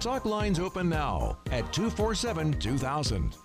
Talk lines open now at 247 2000.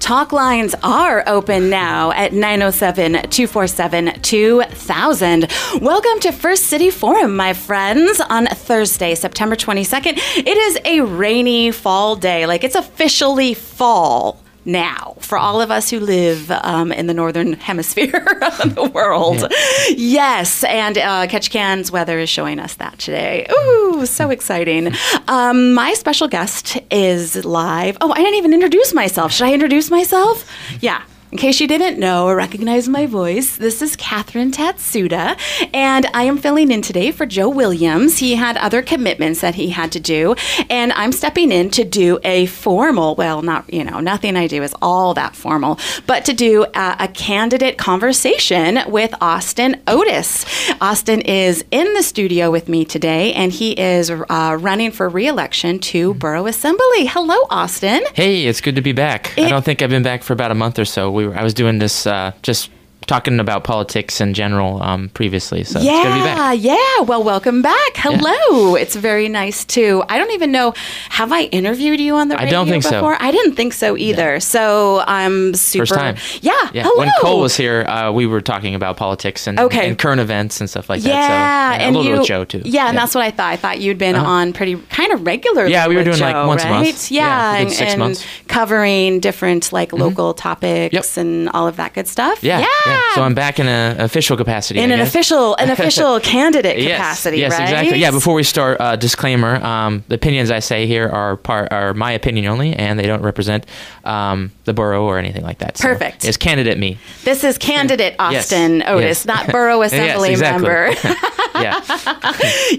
Talk lines are open now at 907 247 2000. Welcome to First City Forum, my friends, on Thursday, September 22nd. It is a rainy fall day, like it's officially fall now for all of us who live um, in the northern hemisphere of the world. Yeah. Yes, and uh, Ketchikan's weather is showing us that today. Ooh, so exciting. Um, my special guest is live. Oh, I didn't even introduce myself. Should I introduce myself? Yeah. In case you didn't know or recognize my voice, this is Catherine Tatsuda, and I am filling in today for Joe Williams. He had other commitments that he had to do, and I'm stepping in to do a formal, well, not, you know, nothing I do is all that formal, but to do a, a candidate conversation with Austin Otis. Austin is in the studio with me today, and he is uh, running for reelection to Borough Assembly. Hello, Austin. Hey, it's good to be back. It, I don't think I've been back for about a month or so. We I was doing this uh, just talking about politics in general um, previously. So yeah, yeah. Well, welcome back. Hello. Yeah. It's very nice too. I don't even know. Have I interviewed you on the radio I don't think before? so. I didn't think so either. Yeah. So I'm super. First time. Yeah. yeah. Hello. When Cole was here, uh, we were talking about politics and, okay. and current events and stuff like yeah, that. yeah and a little you, bit with Joe too. Yeah, and that's what I thought. I thought you'd been uh-huh. on pretty kind of regularly. Yeah, we were doing Joe, like once right? a month. Yeah, and, six and months. covering different like mm-hmm. local topics yep. and all of that good stuff. Yeah. So I'm back in an official capacity. In I an guess. official, an official candidate capacity, yes, right? Yes, exactly. Yeah. Before we start, uh, disclaimer: um, the opinions I say here are part are my opinion only, and they don't represent um, the borough or anything like that. So Perfect. It's candidate me. This is candidate Austin yes. Otis, not borough assembly exactly. member. yeah.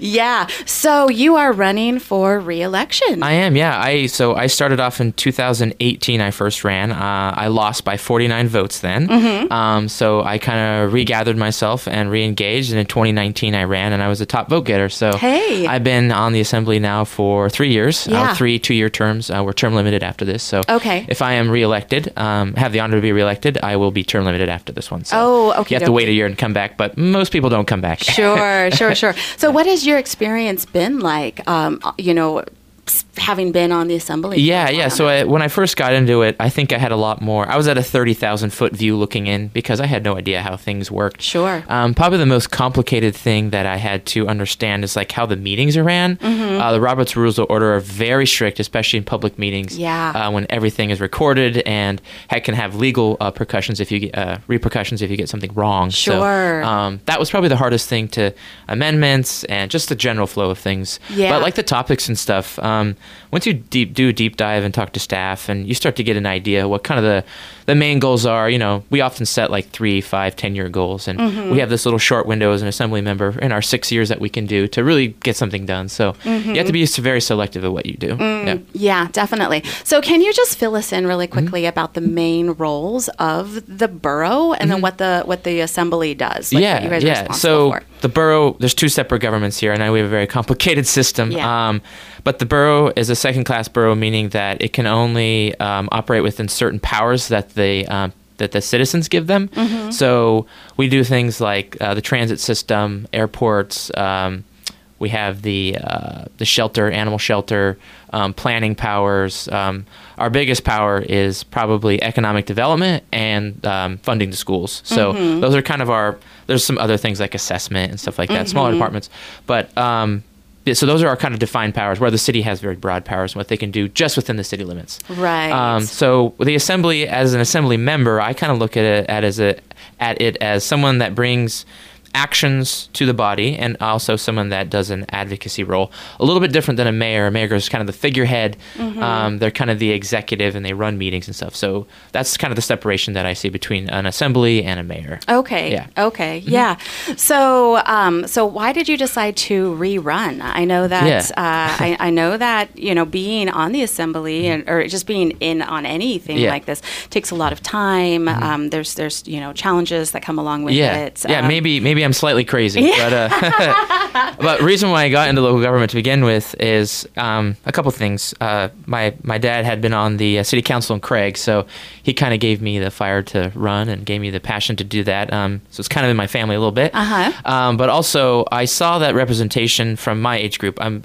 yeah. So you are running for reelection. I am. Yeah. I so I started off in 2018. I first ran. Uh, I lost by 49 votes then. Mm-hmm. Um, so I kind of regathered myself and re-engaged. And in 2019, I ran, and I was a top vote getter. So hey. I've been on the assembly now for three years. Yeah. Uh, three two-year terms. Uh, we're term limited after this. So okay. if I am reelected, um, have the honor to be reelected, I will be term limited after this one. So oh, okay. You have to wait a year and come back, but most people don't come back. Sure, sure, sure. So, what has your experience been like? Um, you know, having been on the assembly. Yeah, yeah. So I, when I first got into it, I think I had a lot more. I was at a thirty thousand foot view looking in because I had no idea how things worked. Sure. Um, probably the most complicated thing that I had to understand is like how the meetings are ran. Mm-hmm. Uh, the Roberts Rules of Order are very strict, especially in public meetings. Yeah. Uh, when everything is recorded and heck can have legal uh, repercussions if you get uh, repercussions if you get something wrong. Sure. So, um, that was probably the hardest thing to amendments and just the general flow of things. Yeah. But like the topics and stuff. Um, once you deep do a deep dive and talk to staff and you start to get an idea what kind of the the main goals are you know we often set like three five ten year goals and mm-hmm. we have this little short window as an assembly member in our six years that we can do to really get something done so mm-hmm. you have to be very selective of what you do mm, yeah. yeah definitely so can you just fill us in really Mm-hmm. quickly mm-hmm. about the main roles of the borough and then what the what the assembly does like yeah yeah so for. the borough there's two separate governments here and I know we have a very complicated system yeah. um, but the borough is a second class borough, meaning that it can only um, operate within certain powers that the um, that the citizens give them. Mm-hmm. So we do things like uh, the transit system, airports. Um, we have the uh, the shelter, animal shelter, um, planning powers. Um, our biggest power is probably economic development and um, funding the schools. So mm-hmm. those are kind of our. There's some other things like assessment and stuff like that, smaller Mm-hmm. departments, but um, so those are our kind of defined powers where the city has very broad powers and what they can do just within the city limits. Right. Um, so the assembly as an assembly member i kind of look at it at as a at it as someone that brings actions to the body and also someone that does an advocacy role. A little bit different than a mayor. A mayor is kind of the figurehead. Mm-hmm. Um, they're kind of the executive and they run meetings and stuff. So that's kind of the separation that I see between an assembly and a mayor. Okay. Yeah. Okay. Mm-hmm. Yeah. So, um, so why did you decide to rerun? I know that Yeah. uh, I, I know that you know being on the assembly and or just being in on anything Mm-hmm. Yeah. like this takes a lot of time. Um, there's there's you know challenges that come along with yeah, it. yeah. Um, Maybe maybe maybe I'm slightly crazy, but uh, but reason why I got into local government to begin with is um, a couple things. Uh, my my dad had been on the uh, city council in Craig, so he kind of gave me the fire to run and gave me the passion to do that. Um, so it's kind of in my family a little bit. Uh-huh. Um, but also, I saw that representation from my age group. I'm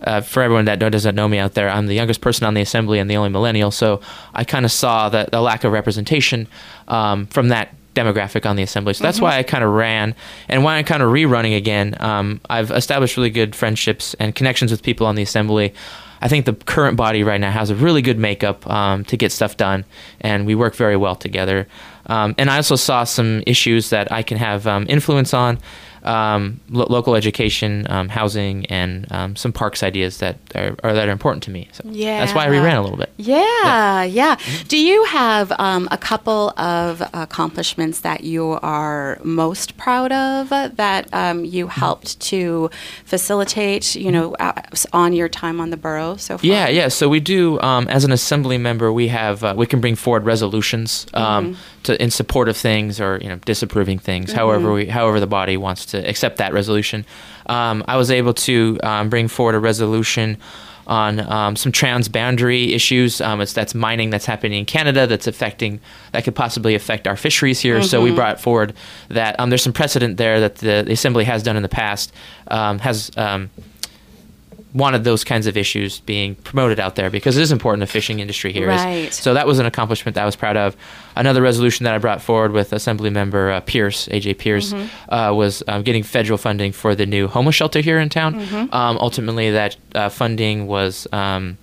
uh, for everyone that doesn't know me out there, I'm the youngest person on the assembly and the only millennial. So I kind of saw that the lack of representation um, from that demographic on the assembly. So that's why I kind of ran, and why I'm kind of rerunning again. Um, I've established really good friendships and connections with people on the assembly. I think the current body right now has a really good makeup um, to get stuff done, and we work very well together. Um, and I also saw some issues that I can have um, influence on um, lo- local education, um, housing, and um, some parks ideas that are, are that are important to me. So that's why I Yeah. reran a little bit. Yeah, yeah. Do you have um, a couple of accomplishments that you are most proud of that um, you helped to facilitate, you know, uh, on your time on the borough so far? Yeah, yeah. So we do, um, as an assembly member, we have uh, we can bring forward resolutions um, to in support of things or you know disapproving things. However, we however the body wants to accept that resolution. Um, I was able to um, bring forward a resolution on um, some transboundary issues. Um, it's that's mining that's happening in Canada that's affecting that could possibly affect our fisheries here. So we brought forward that um, there's some precedent there that the, the assembly has done in the past um, has. Wanted those kinds of issues being promoted out there because it is important the fishing industry here Right. So that was an accomplishment that I was proud of. Another resolution that I brought forward with Assembly Member uh, Pierce, AJ Pierce, uh, was um, getting federal funding for the new homeless shelter here in town. Um, ultimately, that uh, funding was. Um,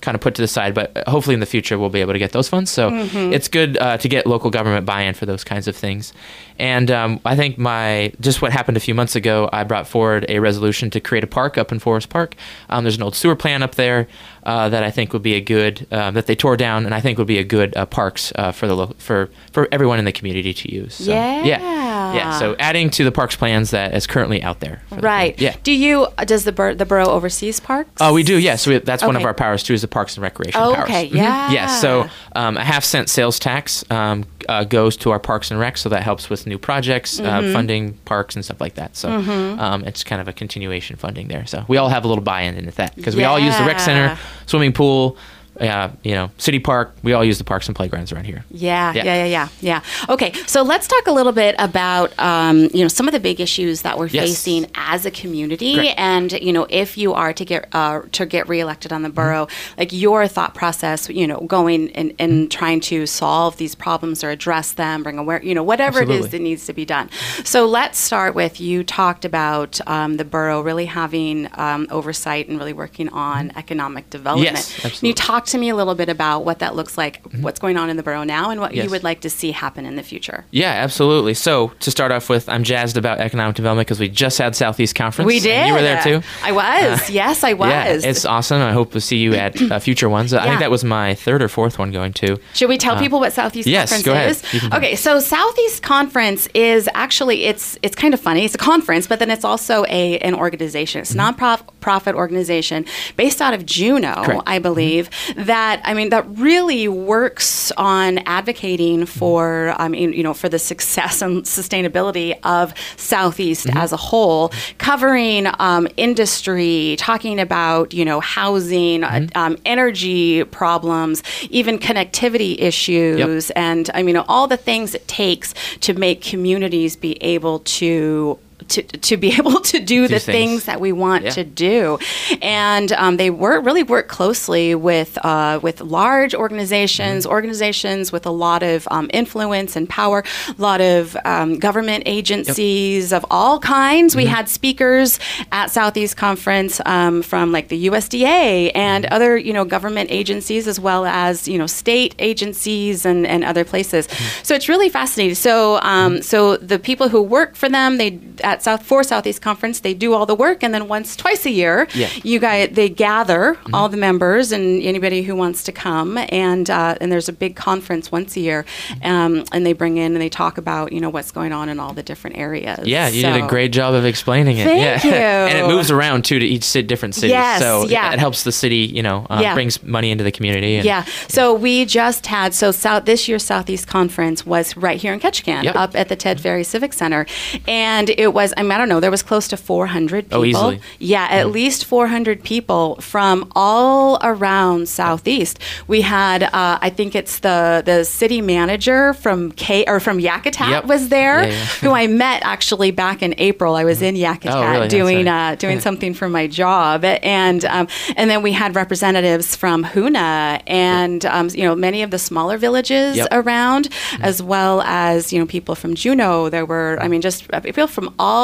kind of put to the side, but hopefully in the future we'll be able to get those funds. So it's good uh, to get local government buy-in for those kinds of things. And um, I think my just what happened a few months ago, I brought forward a resolution to create a park up in Forest Park. Um, there's an old sewer plant up there uh, that I think would be a good uh, that they tore down, and I think would be a good uh, parks uh, for the lo- for for everyone in the community to use. So, yeah, Yeah. yeah. So adding to the parks plans that is currently out there. for the Right. Yeah. Do you, does the, bur- the borough overseas parks? Oh, we do. Yes, we, that's one of our powers too. Is the Parks and Recreation Oh, powers. okay, Mhm. yeah. Yes. So um, a half cent sales tax um, uh, goes to our Parks and Rec, so that helps with new projects, Mm-hmm. uh, funding parks and stuff like that. So um, it's kind of a continuation funding there. So we all have a little buy-in into that because we all use the rec center, swimming pool. Uh, you know, city park. We all use the parks and playgrounds around here. Yeah, yeah, Yeah. yeah, yeah, yeah. Okay, so let's talk a little bit about um, you know some of the big issues that we're Yes. facing as a community, Great. and you know if you are to get uh, to get reelected on the Mm-hmm. borough, like your thought process, you know, going and, and Mm-hmm. trying to solve these problems or address them, bring aware, you know, whatever it is that needs to be done. So let's start with you talked about um, the borough really having um, oversight and really working on economic development. Mm-hmm. Yes, Can you absolutely. To me a little bit about what that looks like, what's going on in the borough now, and what you would like to see happen in the future? Yeah, absolutely. So to start off with, I'm jazzed about economic development because we just had Southeast Conference. We and did. You were there too. I was. yes, I was. Yeah, it's awesome. I hope to see you at uh, future ones. I Yeah. think that was my third or fourth one going to. Should we tell people what Southeast Uh, yes, Conference go ahead. is? You can tell. Okay, so Southeast Conference is actually it's it's kind of funny. It's a conference, but then it's also a an organization. It's a non-profit organization based out of Juneau, Mm-hmm. Correct. Mm-hmm. I believe. That I mean that really works on advocating for I mean you know for the success and sustainability of Southeast Mm-hmm. as a whole, covering um, industry, talking about you know housing, uh, Mm-hmm. um, energy problems, even connectivity issues, and I mean all the things it takes to make communities be able to. To, to be able to do, the things. things that we want Yeah. to do, and um, they work really work closely with uh, with large organizations, Mm-hmm. organizations with a lot of um, influence and power, a lot of um, government agencies of all kinds. Mm-hmm. We had speakers at Southeast Conference um, from like the USDA and Mm-hmm. other you know government agencies as well as you know state agencies and, and other places. Mm-hmm. So it's really fascinating. So um, so the people who work for them, they at at South for Southeast Conference, they do all the work, and then once twice a year, Yeah. you guys they gather all the members and anybody who wants to come, and uh, and there's a big conference once a year, um, and they bring in and they talk about you know what's going on in all the different areas. Yeah, you did a great job of explaining it. Thank yeah. you. and it moves around too to each city, different cities. Yes, so it- yeah. it, helps the city, you know, uh, Yeah. brings money into the community. And, Yeah. So we just had so South this year's Southeast Conference was right here in Ketchikan, Yep. up at the Ted Ferry Civic Center, and it was I mean I don't know there was close to 400 people. Oh, easily. Yeah, at least 400 people from all around Southeast. We had uh, I think it's the the city manager from K or from Yakutat Yep. was there, Yeah, yeah. who I met actually back in April. I was in Yakutat Oh, really? Doing right. uh, doing something for my job, and um, and then we had representatives from Hoonah and um, you know many of the smaller villages Yep. around, as well as you know people from Juneau. There were I mean just uh, people from all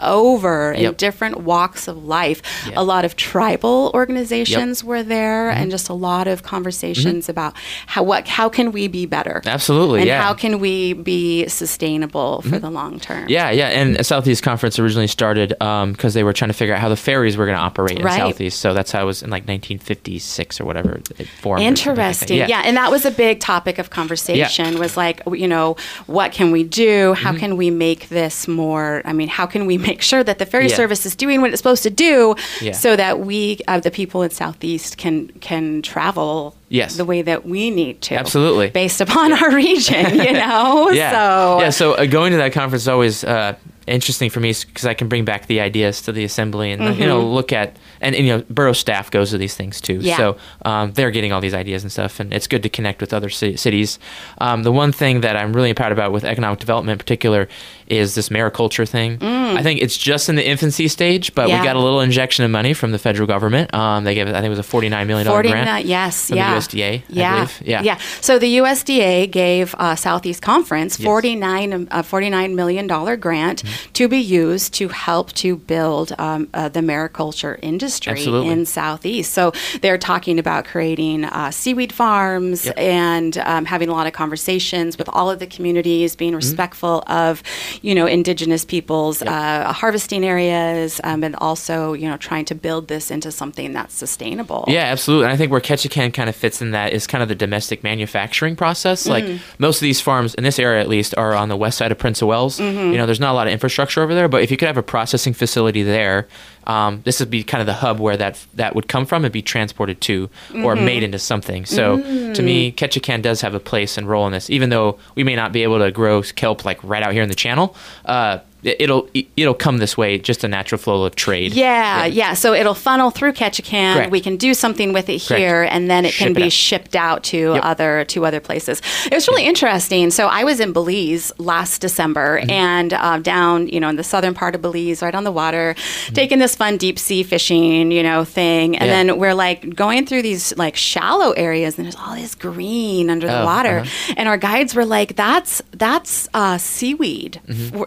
over in different walks of life. Yeah. A lot of tribal organizations were there, Mm-hmm. and just a lot of conversations about how what how can we be better. Absolutely, and yeah. how can we be sustainable for the long term? Mm-hmm. Yeah, yeah, and Southeast Conference originally started because they were trying to figure out how the ferries were going to operate in Right. Southeast. So that's how it was in like 1956 or whatever. It formed or something like that. Interesting. Yeah. and that was a big topic of conversation. Was like, you know, what can we do? How Mm-hmm. can we make this more? I mean, how can we make sure that the ferry Yeah. service is doing what it's supposed to do, Yeah. so that we, uh, the people in Southeast, can can travel. Yes. the way that we need to. Absolutely. Based upon our region, you know. yeah. So yeah. So uh, going to that conference is always uh, interesting for me because I can bring back the ideas to the assembly and uh, you know look at and, and, you know borough staff goes to these things too. Mm-hmm. Yeah. So um, they're getting all these ideas and stuff, and it's good to connect with other ci- cities. Um, the one thing that I'm really proud about with economic development in particular is this mariculture thing. I think it's just in the infancy stage, but Mm. Yeah. we got a little injection of money from the federal government. Um, they gave I think it was a 49 million dollar 49 grant. yes, from the yeah. USDA, I yeah, believe. Yeah. yeah. So the USDA gave uh, Southeast Conference Yes. 49 a 49 million dollar grant Mm-hmm. to be used to help to build um, uh, the mariculture industry Absolutely. in Southeast. So they're talking about creating uh, seaweed farms Yep. and um, having a lot of conversations with all of the communities, being Mm-hmm. respectful of you know indigenous peoples' uh, harvesting areas, um, and also you know trying to build this into something that's sustainable. Yeah, absolutely. And I think where Ketchikan kind of fits in that is kind of the domestic manufacturing process. Like Mm. most of these farms in this area, at least, are on the west side of Prince of Wales. Mm-hmm. You know, there's not a lot of infrastructure over there, but if you could have a processing facility there, um, this would be kind of the hub where that that would come from and be transported to or Mm-hmm. made into something. So to me, Mm. Ketchikan does have a place and role in this, even though we may not be able to grow kelp like right out here in the channel. Uh, it'll it'll come this way, just a natural flow of trade. Yeah, yeah. So it'll funnel through Ketchikan. Correct. We can do something with it Correct. here, and then it can it be out. shipped out to Yep. other to other places. It was really interesting. So I was in Belize last December, Mm-hmm. and uh, down you know in the southern part of Belize, right on the water, Mm-hmm. taking this fun deep sea fishing you know thing, and Yeah. then we're like going through these like shallow areas, and there's all this green under the Oh, water, uh-huh. and our guides were like, "That's that's uh, seaweed.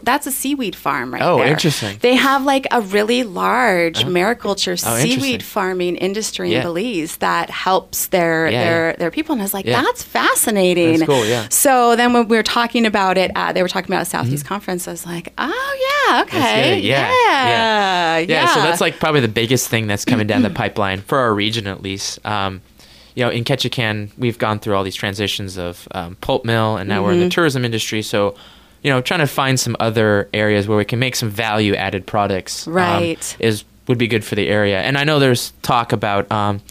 That's a seaweed farm right Mm-hmm. Oh, interesting. They have like a really large mariculture Oh, seaweed farming industry in Belize that helps their Yeah, their yeah. their people. And I was like, Yeah. that's fascinating. That's cool, yeah. So then when we were talking about it, at, they were talking about a Southeast Conference. I was like, oh yeah, okay, Mm-hmm. Yeah, yeah, yeah. yeah. so that's like probably the biggest thing that's coming down the pipeline for our region, at least. Um, you know, in Ketchikan, we've gone through all these transitions of um, pulp mill, and now we're Mm-hmm. in the tourism industry. So, you know, trying to find some other areas where we can make some value added products, um, Right. is would be good for the area. And I know there's talk about, um,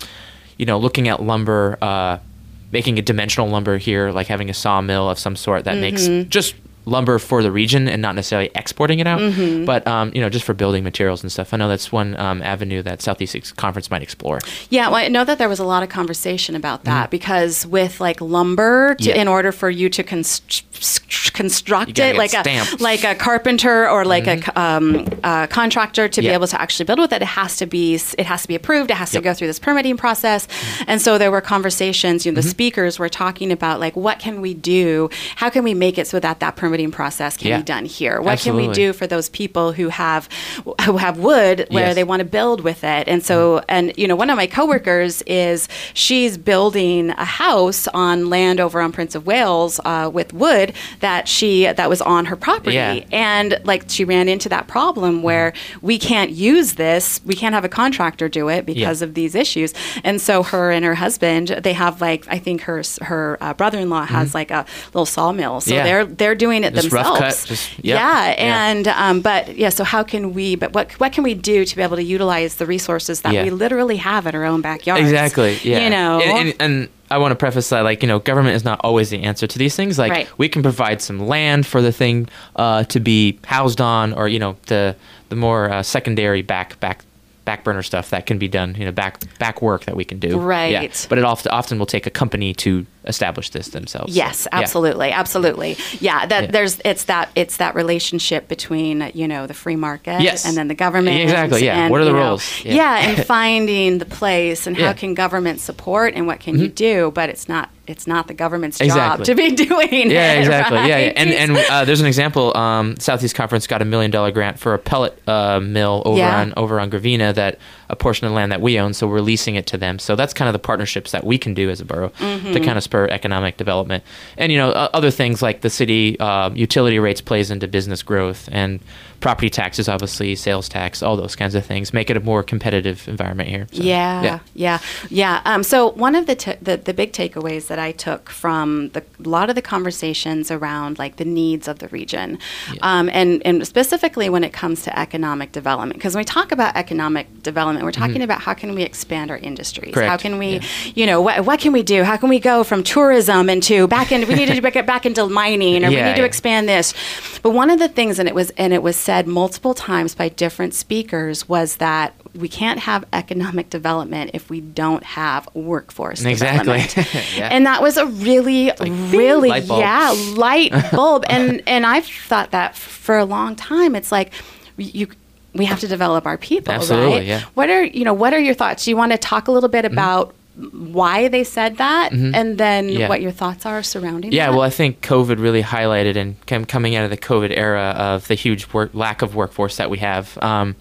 you know, looking at lumber. Uh, making a dimensional lumber here, like having a sawmill of some sort that makes Mm-hmm. just lumber for the region and not necessarily exporting it out, Mm-hmm. but um, you know, just for building materials and stuff. I know that's one um, avenue that Southeast Conference might explore. Yeah, well, I know that there was a lot of conversation about that because with like lumber, to, Mm-hmm. Yeah. in order for you to const- construct it, like stamps. a like a carpenter or like a um, uh, contractor to be able to actually build with it, it has to be it has to be approved. It has Yep. to go through this permitting process, and so there were conversations. You know, the speakers were talking about like what can we do? How can we make it so that that permitting permitting process can Yeah. be done here? What can we do for those people who have who have wood where Yes. they want to build with it? And so, and you know, one of my coworkers is she's building a house on land over on Prince of Wales uh, with wood that she that was on her property, Yeah. and like she ran into that problem where we can't use this, we can't have a contractor do it because of these issues, and so her and her husband they have like I think her her uh, brother-in-law has like a little sawmill, so Mm-hmm. Yeah. they're they're doing it Just rough cut, themselves. just- yeah. yeah, Yeah. and um, but yeah, so how can we? But what what can we do to be able to utilize the resources that Yeah. we literally have in our own backyard? Exactly. Yeah. you know. and, and, and I want to preface that, like, you know, government is not always the answer to these things. Like, Right. we can provide some land for the thing uh, to be housed on, or you know, the the more uh, secondary back back back burner stuff that can be done. You know, back back work that we can do. Right. Yeah. But it often often will take a company to establish this themselves. Yes, Yeah. absolutely, absolutely. Yeah, that Yeah. there's it's that it's that relationship between you know the free market Yes. and then the government. Exactly, yeah. and, What are the you know, roles? Yeah, Yeah. and finding the place and how. Mm-hmm. can government support and what can you do? But it's not it's not the government's Exactly. job to be doing Yeah, it. exactly. Yeah, yeah, and and uh, there's an example. Um, Southeast Conference got a million dollar grant for a pellet uh, mill over Yeah. on over on Gravina that a portion of land that we own. So we're leasing it to them. So that's kind of the partnerships that we can do as a borough Mm-hmm. to kind of spur economic development. And you know, other things like the city uh, utility rates plays into business growth and property taxes, obviously sales tax, all those kinds of things make it a more competitive environment here. So, Yeah, yeah, yeah. Um, so one of the, t- the the big takeaways that I took from the, a lot of the conversations around like the needs of the region, um, and and specifically when it comes to economic development, because when we talk about economic development, we're talking about how can we expand our industries, Correct. how can we, Yeah. you know, what what can we do, how can we go from tourism into back into we need to get back into mining, or we Yeah, need to expand this. But one of the things, and it was and it was said multiple times by different speakers, was that we can't have economic development if we don't have workforce Exactly. development. Yeah. And that was a really, really, light yeah, light bulb. and and I've thought that for a long time. It's like you. We have to develop our people, Absolutely, right? yeah. What are you know? What are your thoughts? Do you want to talk a little bit mm-hmm. about why they said that, and then Mm-hmm. Yeah. what your thoughts are surrounding? Yeah, that? well, I think COVID really highlighted and com- coming out of the COVID era of the huge work, lack of workforce that we have. Um,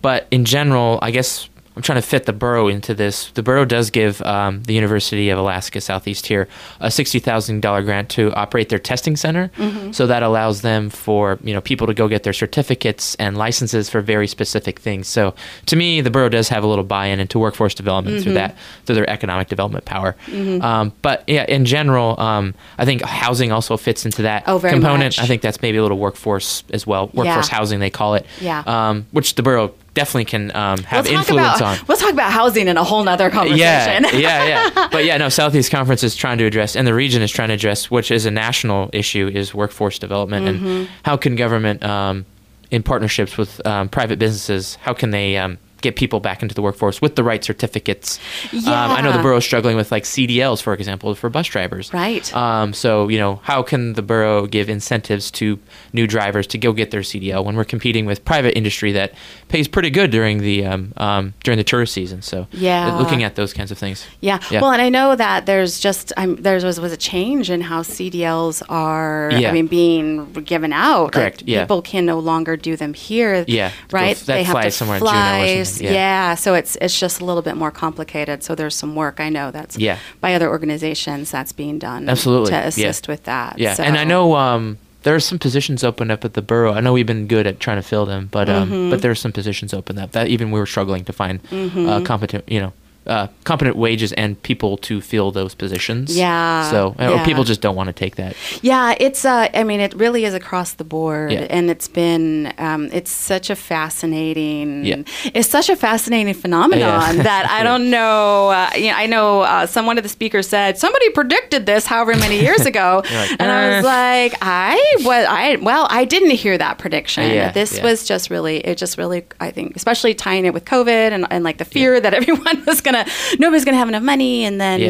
but in general, I guess I'm trying to fit the borough into this. The borough does give um, the University of Alaska Southeast here a sixty thousand dollar grant to operate their testing center. So that allows them for you know people to go get their certificates and licenses for very specific things. So to me, the borough does have a little buy-in into workforce development through that through their economic development power. Um, but yeah, in general, um, I think housing also fits into that Oh, component. much. I think that's maybe a little workforce as well. Workforce Yeah. housing, they call it. Yeah. Um, which the borough definitely can um, have we'll influence about on. we'll talk about housing in a whole nother conversation. Yeah, yeah, yeah. But yeah, no, Southeast Conference is trying to address, and the region is trying to address, which is a national issue, is workforce development Mm-hmm. and how can government, um, in partnerships with um, private businesses, how can they um, get people back into the workforce with the right certificates? Um, I know the borough is struggling with like CDLs, for example, for bus drivers. Right. Um, so you know, how can the borough give incentives to new drivers to go get their CDL when we're competing with private industry that pays pretty good during the um, um, during the tourist season? So Yeah. looking at those kinds of things. Yeah. Yeah. Well, and I know that there's just um, there was was a change in how CDLs are. Yeah. I mean, being given out. Correct, Like, yeah. People can no longer do them here. Yeah, Right. f- that flies somewhere in Juneau or fly. Yeah. yeah. So it's it's just a little bit more complicated. So there's some work I know that's Yeah. by other organizations that's being done. Absolutely, To yeah. assist with that. Yeah, So- and I know um, there are some positions open up at the borough. I know we've been good at trying to fill them, but um, Mm-hmm. but there are some positions open up that even we were struggling to find uh, competent, you know, uh, competent wages and people to fill those positions. Yeah, So or people just don't want to take that. Yeah, it's. Uh, I mean, it really is across the board, Yeah. and it's been. Um, it's such a fascinating. Yeah. It's such a fascinating phenomenon Yeah. that I don't know. Uh, you know, I know uh, some one of the speakers said somebody predicted this however many years ago, like, and I was "Eh." like, I was. I well, I didn't hear that prediction. Yeah, this yeah. was just really. It just really. I think, especially tying it with COVID and, and like the fear that everyone was going gonna nobody's gonna have enough money, and then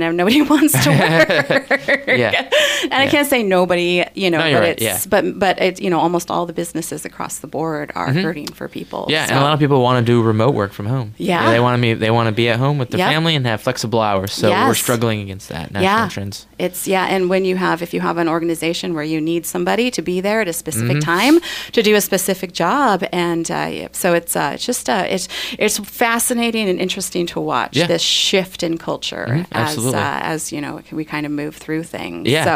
Yeah. nobody wants to work. Yeah. and I can't say nobody, you know, No, but right, it's but but it's you know almost all the businesses across the board are hurting for people. Mm-hmm. Yeah, so. and a lot of people want to do remote work from home. Yeah. they want to be they want to be at home with their Yep. family and have flexible hours. So we're struggling against that. National yeah trends. it's yeah and when you have if you have an organization where you need somebody to be there at a specific Mm-hmm. time to do a specific job and uh, so it's uh, it's just uh, it's it's fascinating and interesting to watch Yeah. Mm-hmm. this shift in culture as uh, as you know we kind of move through things Yeah. so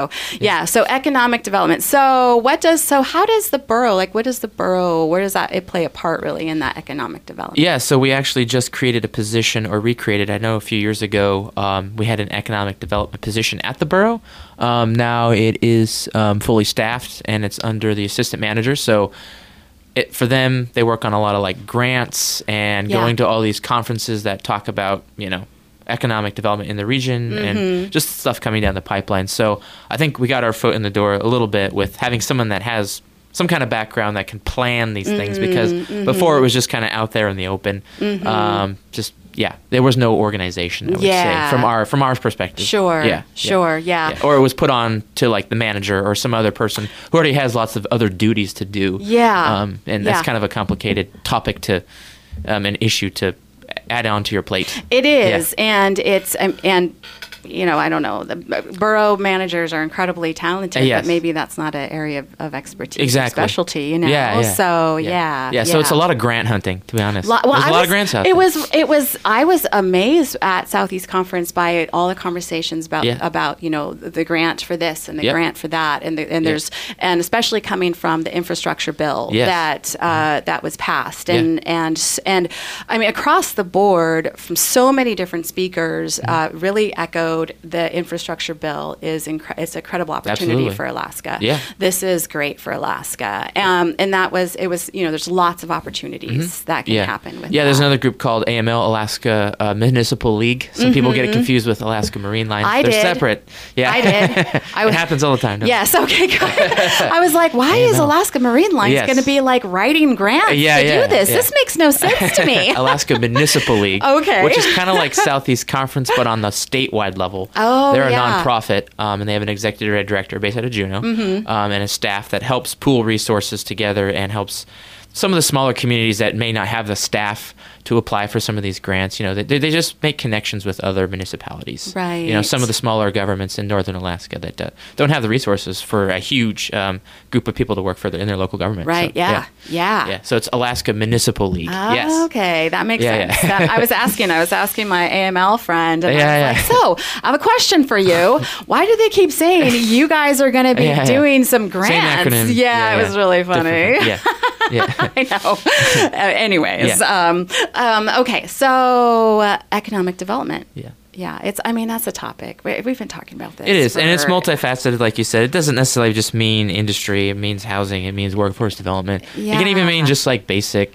yeah. so economic development so what does so how does the borough like what does the borough where does that it play a part really in that economic development Yeah, so we actually just created a position or recreated. I know a few years ago um, we had an economic development position at the borough. Um, now it is um, fully staffed and it's under the assistant manager. So it, for them, they work on a lot of like grants and Yeah. going to all these conferences that talk about you know economic development in the region Mm-hmm. and just stuff coming down the pipeline. So I think we got our foot in the door a little bit with having someone that has some kind of background that can plan these things because Mm-hmm. before it was just kind of out there in the open. Um, just yeah, there was no organization. I would Yeah. say from our from our perspective. Sure, Yeah. sure, yeah. Or it was put on to like the manager or some other person who already has lots of other duties to do. Yeah. Um, and that's Yeah. kind of a complicated topic to um, an issue to add on to your plate. It is, and it's um, and you know I don't know the borough managers are incredibly talented, Uh, yes. but maybe that's not an area of, of expertise, Exactly. specialty. You know, Yeah, yeah. so yeah, yeah. So it's a lot of grant hunting, to be honest. Lo- well, There's a lot was- of grants out It there. was. It was. I was amazed at Southeast Conference by all the conversations about Yeah. about you know the grant for this and the Yep. grant for that, and the, and Yeah. there's and especially coming from the infrastructure bill Yes. that uh, that was passed, and and and I mean across the board from so many different speakers, Mm-hmm. uh, really echoed the infrastructure bill is incre- it's a credible opportunity Absolutely. for Alaska. Yeah. this is great for Alaska, um, and that was it was you know there's lots of opportunities that can Mm-hmm. yeah. happen with yeah, there's another group called AML Alaska uh, Municipal League. Some people get it confused with Alaska Marine Line. Mm-hmm. I They're did. separate. Yeah, I did. I it was- happens all the time. don't it? Yes. Okay. Good. I was like, why is Alaska Marine Lines Yes. going to be like writing grants Yeah, to yeah, do this? This makes no sense to me. Alaska Municipal League. Okay. Which is kind of like Southeast Conference, but on the statewide level. Oh, They're a yeah. nonprofit, um, and they have an executive director based out of Juneau, Mm-hmm. um, and a staff that helps pool resources together and helps some of the smaller communities that may not have the staff to apply for some of these grants. You know, they, they just make connections with other municipalities. Right. You know, some of the smaller governments in northern Alaska that uh, don't have the resources for a huge um, group of people to work for their, in their local government. Right. So, yeah. Yeah. yeah. So it's Alaska Municipal League. Oh, yes. Okay, that makes Yeah, sense. yeah. That- I was asking. I was asking my AML friend, and Yeah, I yeah. like, "So, I have a question for you. Why do they keep saying you guys are going to be Yeah, yeah. doing some grants? Same grants?" acronym. Yeah, it was really funny. Yeah. Yeah. I know. Uh, anyways, Yeah. um, um, okay, so uh, economic development. Yeah. Yeah, it's. I mean, that's a topic. We, we've been talking about this. It is, and it's multifaceted, like you said. It doesn't necessarily just mean industry. It means housing. It means workforce development. It can even mean just like basic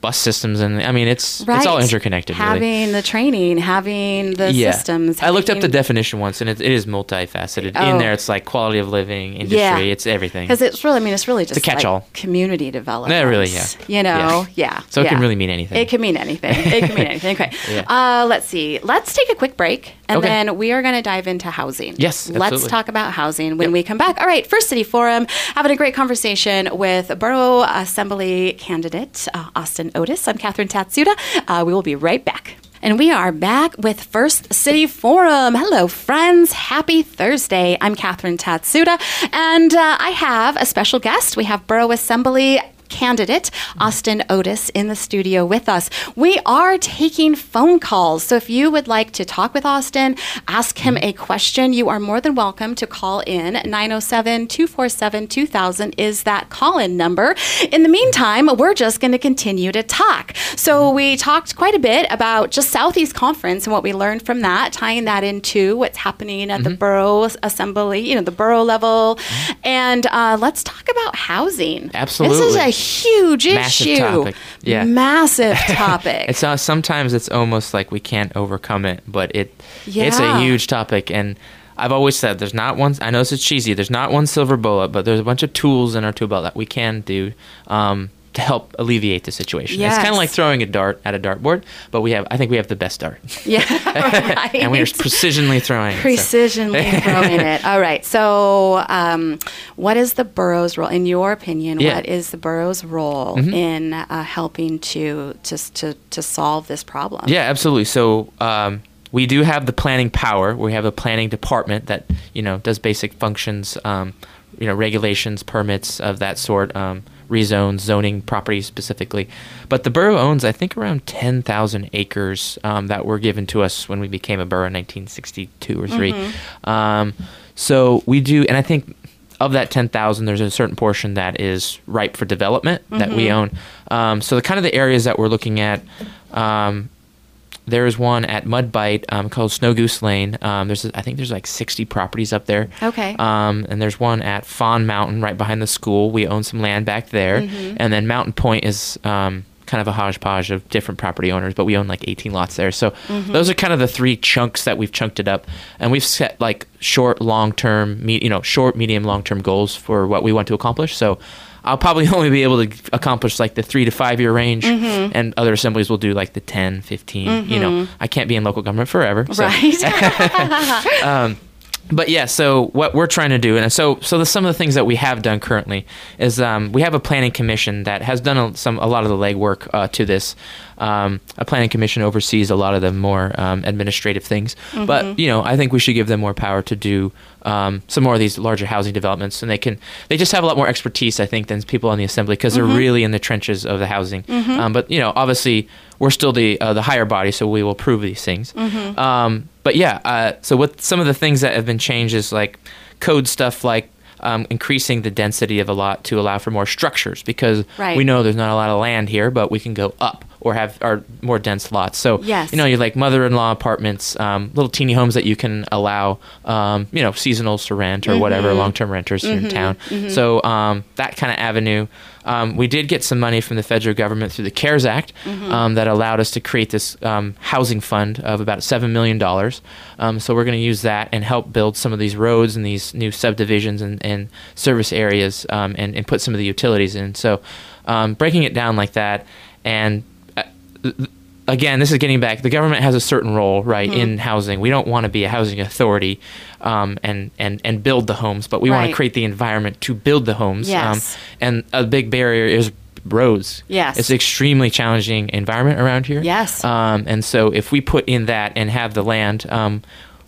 bus systems, and I mean, it's it's all Right. interconnected. Having really. the training, having the yeah. systems. I looked up the definition once, and it, it is multifaceted. Oh. In there, it's like quality of living, industry. Yeah. It's everything. Because it's really, I mean, it's really just catch-all. like community development. Yeah, really, yeah. You know, yeah. So it can really mean anything. It can mean anything. It can mean anything. Okay. Yeah. Uh, let's see. Let's take a quick break, and Okay. then we are going to dive into housing. Yes, Absolutely. Let's talk about housing when Yep. we come back. All right. First City Forum, having a great conversation with Borough Assembly candidate uh, Austin Otis. I'm Catherine Tatsuda. Uh, we will be right back. And we are back with First City Forum. Hello, friends. Happy Thursday. I'm Catherine Tatsuda, and uh, I have a special guest. We have Borough Assembly candidate Austin Otis in the studio with us. We are taking phone calls. So if you would like to talk with Austin, ask him a question, you are more than welcome to call in. 907 247 2000 is that call in number. In the meantime, we're just going to continue to talk. So we talked quite a bit about just Southeast Conference and what we learned from that, tying that into what's happening at the borough assembly, you know, the borough level. And uh, let's talk about housing. This is Absolutely. a huge Massive issue. topic. Yeah. Massive topic. It's uh, sometimes it's almost like we can't overcome it, but it it's a huge topic, and I've always said there's not one. I know this is cheesy. There's not one silver bullet, but there's a bunch of tools in our tool belt that we can do um, to help alleviate the situation. Yes. It's kind of like throwing a dart at a dartboard, but we have I think we have the best dart, Yeah, right. and we are precisionly throwing. it, so- throwing it. All right. So, um, what is the borough's role, in your opinion? Yeah. What is the borough's role in uh, helping to, to to to solve this problem? Yeah, absolutely. So um, we do have the planning power. We have a planning department that you know does basic functions, um, you know, regulations, permits of that sort, um, rezones, zoning properties specifically. But the borough owns, I think, around ten thousand acres um, that were given to us when we became a borough in 1962 or 3 Um, so we do, and I think. Of that ten thousand, there's a certain portion that is ripe for development that we own. Um, so the kind of the areas that we're looking at, there is one at Mud Bight um, called Snow Goose Lane. Um, there's I think there's like 60 properties up there. Okay. Um, and there's one at Fawn Mountain right behind the school. We own some land back there. And then Mountain Point is um, kind of a hodgepodge of different property owners, but we own like 18 lots there. So those are kind of the three chunks that we've chunked it up, and we've set like short, long term, me- you know, short, medium, long term goals for what we want to accomplish. So. I'll probably only be able to accomplish like the three to five year range, mm-hmm. and other assemblies will do like the 10, 15. You know, mm-hmm. I can't be in local government forever. So Right. Um, but yeah, so what we're trying to do, and so so the, some of the things that we have done currently is um, we have a planning commission that has done a, some a lot of the legwork uh, to this. Um, a planning commission oversees a lot of the more um, administrative things, but you know I think we should give them more power to do um, some more of these larger housing developments, and they can they just have a lot more expertise I think than people on the assembly because they're really in the trenches of the housing. Um, but you know obviously we're still the uh, the higher body, so we will prove these things. Um, but yeah, uh, so what some of the things that have been changed is like code stuff like. Um, increasing the density of a lot to allow for more structures because Right. we know there's not a lot of land here, but we can go up or have our more dense lots. So Yes. you know, you like mother-in-law apartments, um, little teeny homes that you can allow, um, you know, seasonals to rent or whatever, long-term renters here in town. So um, that kind of avenue. Um, we did get some money from the federal government through the CARES Act um, that allowed us to create this um, housing fund of about seven million dollars. Um, so we're going to use that and help build some of these roads and these new subdivisions and, and service areas um, and, and put some of the utilities in. So um, breaking it down like that and again, this is getting back. The government has a certain role, right, in housing. We don't want to be a housing authority um, and and and build the homes, but we want to create the environment to build the homes. Yes. Um, and a big barrier is roads. Yes. it's an extremely challenging environment around here. Yes. Um, and so if we put in that and have the land.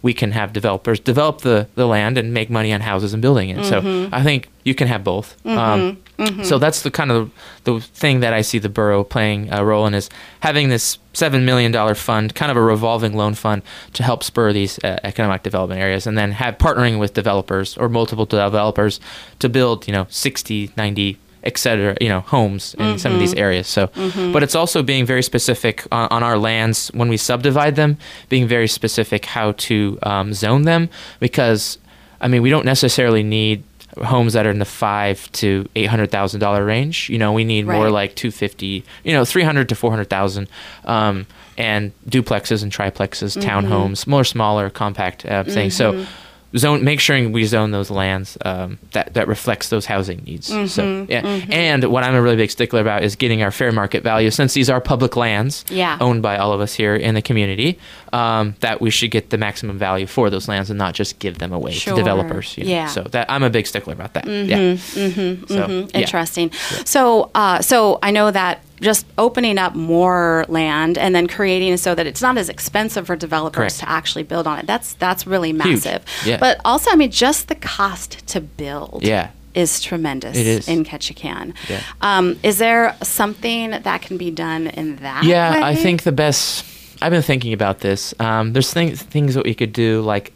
We can have developers develop the, the land and make money on houses and building it. So I think you can have both. Um, So that's the kind of the thing that I see the borough playing a role in is having this seven million dollar fund, kind of a revolving loan fund, to help spur these uh, economic development areas, and then have partnering with developers or multiple developers to build, you know, 60, 90 et cetera, you know, homes in some of these areas. So, but it's also being very specific on, on our lands when we subdivide them, being very specific how to um, zone them, because I mean, we don't necessarily need homes that are in the five to eight hundred thousand dollar range. You know, we need more like two fifty, you know, three hundred to four hundred thousand, um, and duplexes and triplexes, townhomes, more smaller, compact uh, things. So. Zone, make sure we zone those lands um, that that reflects those housing needs. So yeah, and what I'm a really big stickler about is getting our fair market value. Since these are public lands, Yeah. owned by all of us here in the community, um, that we should get the maximum value for those lands and not just give them away Sure. to developers. you know. Yeah. So that I'm a big stickler about that. Yeah. Mm-hmm. So, yeah. Interesting. So, uh, so I know that just opening up more land and then creating so that it's not as expensive for developers Correct. to actually build on it. That's that's really massive. Yeah. But also, I mean, just the cost to build. Yeah. Is tremendous It is. in Ketchikan. Yeah. Um, is there something that can be done in that? Yeah, I think the best. I've been thinking about this. Um, there's things things that we could do, like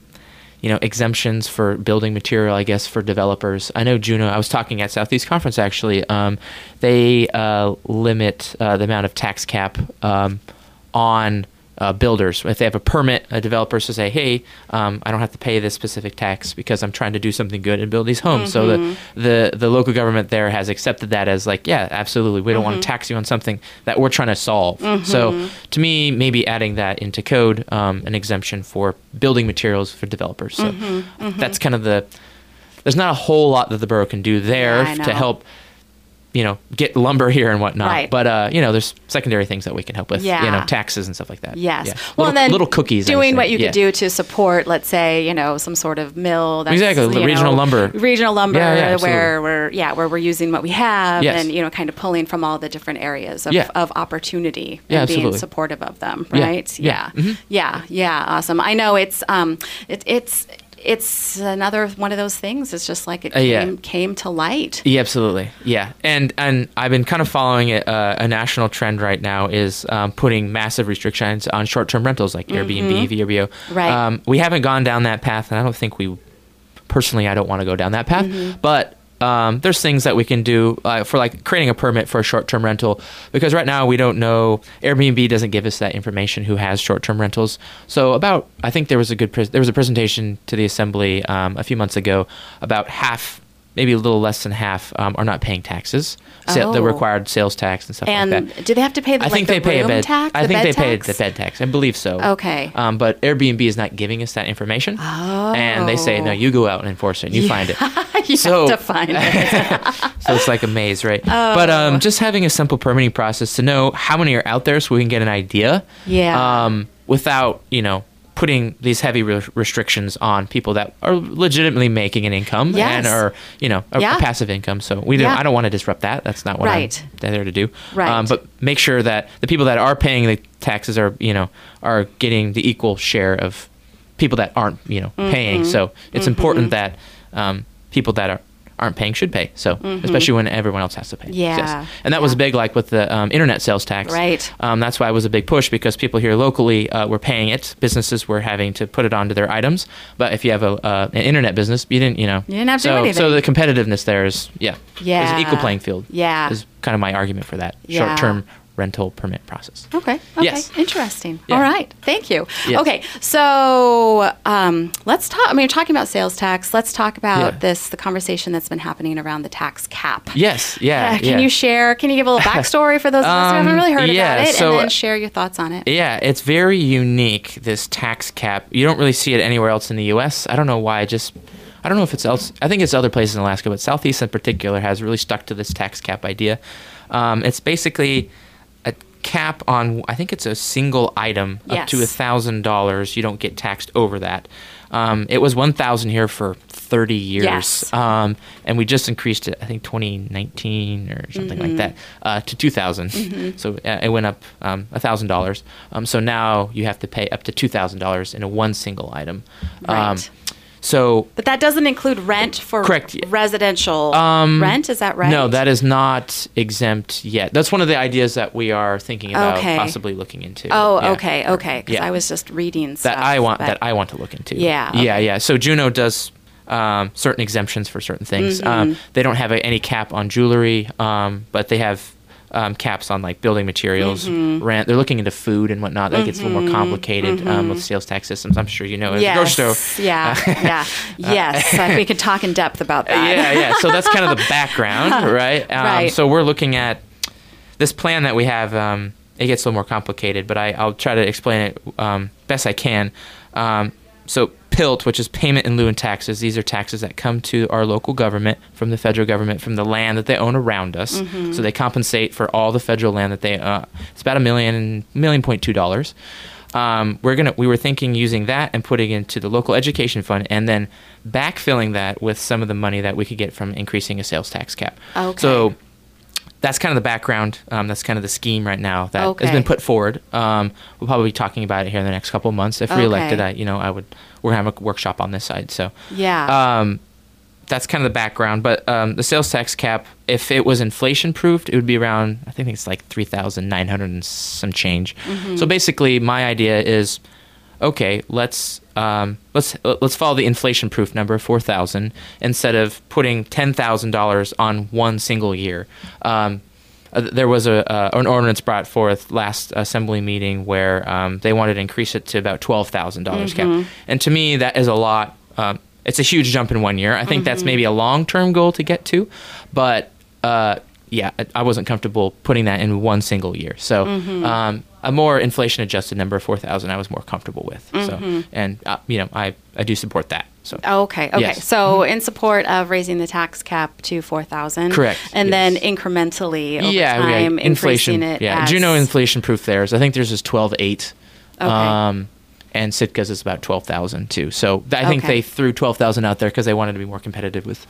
you know, exemptions for building material. I guess for developers. I know Juneau. I was talking at Southeast Conference actually. Um, they uh, limit uh, the amount of tax cap um, on. Uh, builders, if they have a permit, a developer to say, "Hey, um, I don't have to pay this specific tax because I'm trying to do something good and build these homes." So the, the the local government there has accepted that as like, yeah, absolutely, we don't want to tax you on something that we're trying to solve. So to me, maybe adding that into code, um, an exemption for building materials for developers. So that's kind of the. There's not a whole lot that the borough can do there Yeah, to help you know get lumber here and whatnot. Right. But uh, you know, there's secondary things that we can help with. Yeah. You know, taxes and stuff like that. Yes. Yeah. Well, little, then little cookies. Doing what you Yeah. could do to support, let's say, you know, some sort of mill. That's, Exactly, the regional know, lumber. Regional lumber, Yeah, where we're yeah, where we're using what we have, Yes. and you know, kind of pulling from all the different areas of, of opportunity Yeah, and being supportive of them. Right? yeah, Yeah. mhm. Yeah. Yeah. Awesome. I know it's um, it, it's. It's another one of those things. It's just like it Uh, yeah. came, came to light. Yeah, absolutely. Yeah, and and I've been kind of following it. Uh, a national trend right now is um, putting massive restrictions on short-term rentals like Airbnb, VRBO. Mm-hmm. Right. Um, we haven't gone down that path, and I don't think we personally. I don't want to go down that path, Mm-hmm. but. Um, there's things that we can do uh, for like creating a permit for a short-term rental because right now we don't know Airbnb doesn't give us that information who has short-term rentals. So about I think there was a good pres- there was a presentation to the assembly um, a few months ago about half maybe a little less than half um, are not paying taxes, sa- the Oh. required sales tax and stuff And like that. do they have to pay the, I like, think the they pay a bed tax? I the think they pay the bed tax. I believe so. Okay. Um, but Airbnb is not giving us that information, and they say no, you go out and enforce it, and you find it. you So- have to find it. so it's like a maze, right? Oh. But um, just having a simple permitting process to know how many are out there, so we can get an idea. Yeah. Um, without you know putting these heavy re- restrictions on people that are legitimately making an income Yes. and are you know a, a passive income. So we don't. Yeah. I don't want to disrupt that. That's not what Right. I'm there to do. Right. Um, but make sure that the people that are paying the taxes are you know are getting the equal share of people that aren't you know paying. Mm-hmm. So it's important that um, people that are aren't paying should pay. So especially when everyone else has to pay. Mm-hmm. Yeah, And that was big, like with the um, internet sales tax. Right. Um, that's why it was a big push because people here locally uh, were paying it. Businesses were having to put it onto their items. But if you have a uh, an internet business, you didn't, you know. You didn't have to do so, anything. So the competitiveness there is, yeah. Yeah. Is an equal playing field. Yeah. Is kind of my argument for that Yeah. short term rental permit process. Okay. Okay. Yes. Interesting. Yeah. All right. Thank you. Yes. Okay. So um, let's talk. I mean, you're talking about sales tax. Let's talk about Yeah. this the conversation that's been happening around the tax cap. Yes. Yeah. Uh, can yeah. you share? Can you give a little backstory for those of us who haven't Um, really heard yeah, about it, so- and then share your thoughts on it? Yeah, it's very unique. This tax cap. You don't really see it anywhere else in the U.S. I don't know why. Just I don't know if it's else. I think it's other places in Alaska, but Southeast in particular has really stuck to this tax cap idea. Um, it's basically cap on. I think it's a single item up to a thousand dollars. You don't get taxed over that. Um, it was one thousand here for thirty years. Yes. Um, and we just increased it, I think 2019 or something Mm-hmm. like that, uh, to 2000. So uh, it went up um, $1,000. Um, so now you have to pay up to $2,000 in a one single item. Um, Right. So But that doesn't include rent for Correct. residential Um, rent. Is that right? no, that is not exempt yet. That's one of the ideas that we are thinking about Okay. possibly looking into. Oh, Yeah. okay, okay. Because Yeah. I was just reading that stuff, I want but- that I want to look into. Yeah, yeah, okay. yeah. So Juneau does um, certain exemptions for certain things. Mm-hmm. Um, they don't have a, any cap on jewelry, um, but they have um, caps on like building materials, Mm-hmm. rent. They're looking into food and whatnot. That gets a little more complicated um, with sales tax systems. I'm sure you know. Yes. store. Yeah. Yeah. yes. like we could talk in depth about that. yeah, yeah. So that's kind of the background, right? Um, Right. So we're looking at this plan that we have. Um, it gets a little more complicated, but I, I'll try to explain it um, best I can. So PILT, which is payment in lieu and taxes, these are taxes that come to our local government from the federal government from the land that they own around us. Mm-hmm. So they compensate for all the federal land that they. Uh, it's about a million, million point two dollars. Um, we're gonna. We were thinking using that and putting into the local education fund, and then backfilling that with some of the money that we could get from increasing a sales tax cap. Okay. So that's kind of the background. Um, that's kind of the scheme right now that has been put forward. Um, we'll probably be talking about it here in the next couple of months. If reelected, Okay. I, you know, I would. We're gonna have a workshop on this side. So Yeah. um, that's kind of the background. But um, the sales tax cap, if it was inflation proofed, it would be around. I think it's like three thousand nine hundred and some change. Mm-hmm. So basically, my idea is, okay, let's um, let's let's follow the inflation proof number four thousand instead of putting ten thousand dollars on one single year. Um, uh, there was a uh, an ordinance brought forth last assembly meeting where um, they wanted to increase it to about twelve dollars cap, and to me that is a lot. Um, it's a huge jump in one year. I think that's maybe a long term goal to get to, but uh, yeah, I- wasn't comfortable putting that in one single year. So um, a more inflation adjusted number of four thousand, I was more comfortable with. So and uh, you know I I do support that. So Okay. Okay. Yes. So in support of raising the tax cap to four thousand. Correct, And yes. then incrementally over yeah, time, yeah, inflation. increasing it. yeah, as- Juneau inflation proof theirs. I think theirs is twelve eight. Okay. Um, and Sitka's is about twelve thousand too. So I think Okay. they threw twelve thousand out there because they wanted to be more competitive with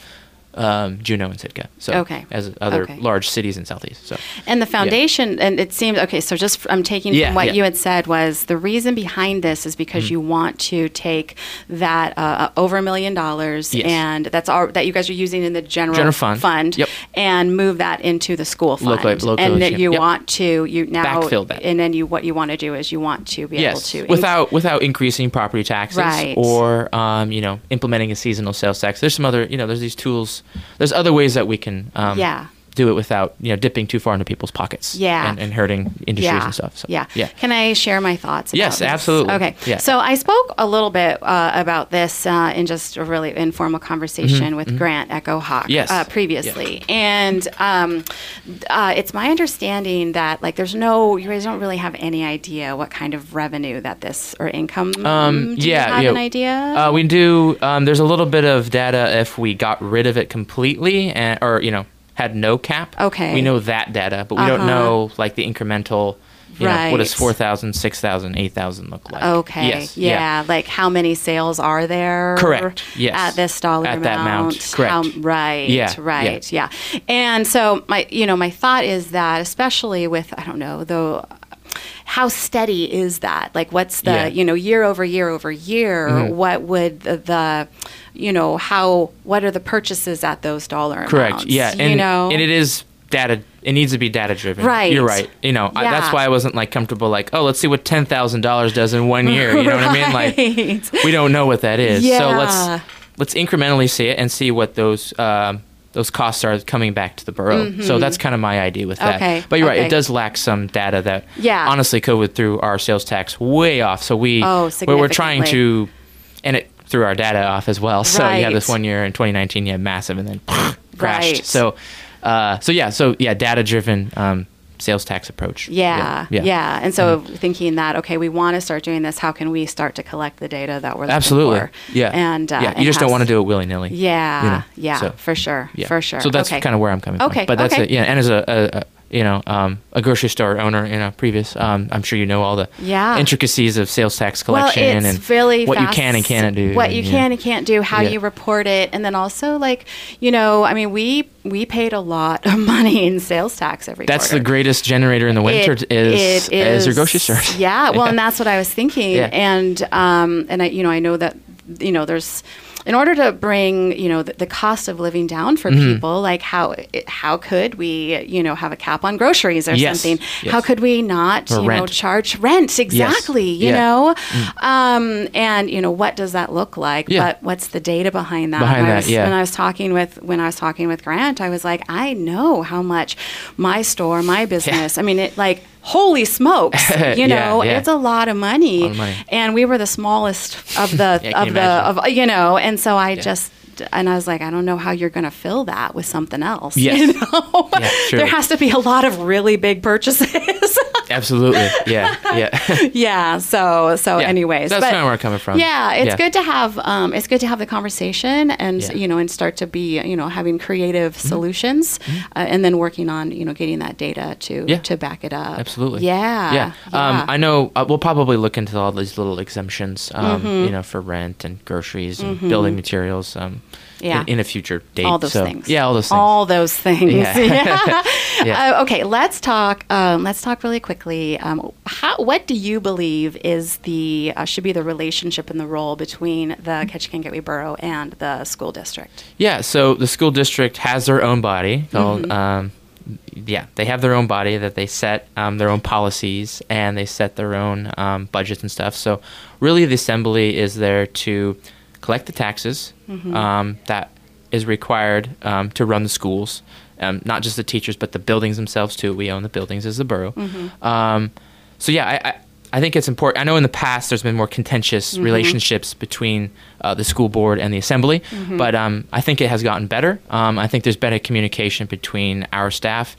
um, Juneau and Sitka. So Okay. as other Okay. large cities in southeast. So And the foundation, and it seems okay. So just I'm taking Yeah, from what yeah. you had said was the reason behind this is because Mm-hmm. you want to take that uh, uh, over a million dollars, Yes. and that's all that you guys are using in the general, General fund. Yep. and move that into the school fund, Local- local and that you Yep. want to you now Backfill that. and then you what you want to do is you want to be yes, able to without without increasing property taxes Right. or um, you know implementing a seasonal sales tax. There's some other you know there's these tools. There's other ways that we can um, Yeah. Do it without you know dipping too far into people's pockets. Yeah. and, and hurting industries yeah. and stuff. So, yeah. yeah. Can I share my thoughts? About Yes, this? absolutely. Okay. Yeah. So I spoke a little bit uh, about this uh, in just a really informal conversation with Grant Echo Hawk Mm-hmm. Yes. uh, previously, and um, uh, it's my understanding that like there's no you guys don't really have any idea what kind of revenue that this or income. Um, do yeah, you have yeah. an idea? Uh, we do. Um, there's a little bit of data if we got rid of it completely, and, or you know, had no cap. Okay. We know that data, but we don't Uh-huh. know like the incremental. You know, what does Right. 4,000, 6,000, 8,000 look like? Okay. Yes. yeah. Like how many sales are there? Correct. Yes. At this dollar At amount. that amount. Correct. How, right. Yeah. Right. Yeah. And so my, you know, my thought is that especially with I don't know the. How steady is that? Like, what's the Yeah. you know year over year over year? Mhm. What would the, the, you know, how what are the purchases at those dollar Correct. amounts? Yeah, and, you know, and it is data. It needs to be data driven. Right. You're right. You know, I, that's why I wasn't like comfortable. Like, oh, let's see what ten thousand dollars does in one year. You know what I mean? Like, we don't know what that is. Yeah. So let's let's incrementally see it and see what those um, those costs are coming back to the borough. So that's kind of my idea with that. Mm-hmm. Okay, But you're right; it does lack some data that Yeah. honestly COVID threw our sales tax way off. So we Oh, we're, trying to and it threw our data off as well. So you have this one year in 2019, you had massive, and then crashed. Right. So, uh, so yeah, so yeah, data driven um, sales tax approach. Yeah, yeah, And so Mm-hmm. thinking that okay, we want to start doing this. How can we start to collect the data that we're looking Absolutely. for? Yeah. and uh, yeah, and you just don't want to do it willy nilly. Yeah, you know, yeah, so, for sure, Yeah. for sure. So that's okay. kind of where I'm coming Okay, from. But that's okay. it. Yeah, and as a, a, a you know um, a grocery store owner, you know, previous, um, I'm sure you know all the Yeah. intricacies of sales tax collection it's and really what fast, you can and can't do. What and, you yeah. can and can't do, how Yeah. you report it, and then also like you know, I mean, we we paid a lot of money in sales tax every. That's quarter. the greatest generator in the winter It- is, it is your grocery store. Yeah, well, and that's what I was thinking. Yeah. And um, and I, you know, I know that you know, there's in order to bring you know the, the cost of living down for Mm-hmm. people, like how it, how could we you know have a cap on groceries or Yes, something? yes. How could we not Or you know charge rent exactly? You Yeah. Mm. know, um, and you know what does that look like? Yeah. But what's the data behind that? Behind And I that, was- yeah. When I was talking with when I was talking with Grant, I was like, I know how much my store, my business. I mean, it like holy smokes, you know, yeah. it's a lot of money. Lot of money. And we were the smallest of the Yeah, of the of you know, and so I just and I was like, I don't know how you're going to fill that with something else. Yes. You know? Yeah, there has to be a lot of really big purchases. Absolutely. Yeah. Yeah. yeah. So so Yeah, anyways, that's kinda where I'm coming from. Yeah, it's Yeah. good to have um, it's good to have the conversation and you know and start to be you know having creative Mm-hmm. solutions uh, and then working on you know getting that data to to back it up. Absolutely. Yeah. Yeah. Um, I know uh, we'll probably look into all these little exemptions, um, Mm-hmm. you know, for rent and groceries and building materials. Um, Yeah. In, in a future date. all those So, things. Yeah, all those things. All those things. Yeah. Yeah. Yeah. Uh, okay, let's talk. Um, let's talk really quickly. Um, how, what do you believe is the uh, should be the relationship and the role between the Ketchikan Gateway Borough and the school district? Yeah, so the school district has their own body called, Mm-hmm. um, yeah, they have their own body that they set um, their own policies and they set their own um, budgets and stuff. So really, the assembly is there to collect the taxes Mm-hmm. um, that is required um, to run the schools, um, not just the teachers, but the buildings themselves too. We own the buildings as the borough. Mm-hmm. Um, so yeah, I, I, I think it's important. I know in the past there's been more contentious Mm-hmm. relationships between uh, the school board and the assembly, Mm-hmm. but um, I think it has gotten better. Um, I think there's better communication between our staff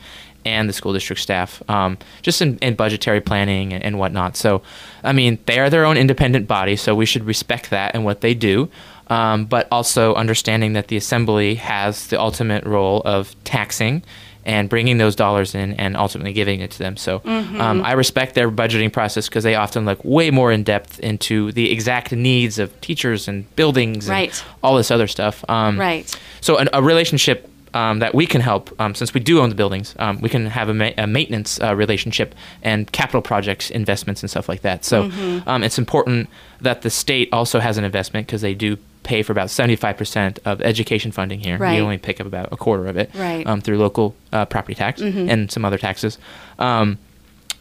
and the school district staff, um, just in, in budgetary planning and, and whatnot. So, I mean, they are their own independent body, so we should respect that and what they do. um, but also understanding that the assembly has the ultimate role of taxing and bringing those dollars in and ultimately giving it to them. So Mm-hmm. um, I respect their budgeting process because they often look way more in depth into the exact needs of teachers and buildings Right. and all this other stuff. Um, Right. So an, a relationship um, that we can help, um, since we do own the buildings, um, we can have a, ma- a maintenance uh, relationship and capital projects investments and stuff like that. So Mm-hmm. um, it's important that the state also has an investment because they do pay for about 75% of education funding here. Right. We only pick up about a quarter of it Right. Mm-hmm. um, through local uh, property tax and some other taxes. Um,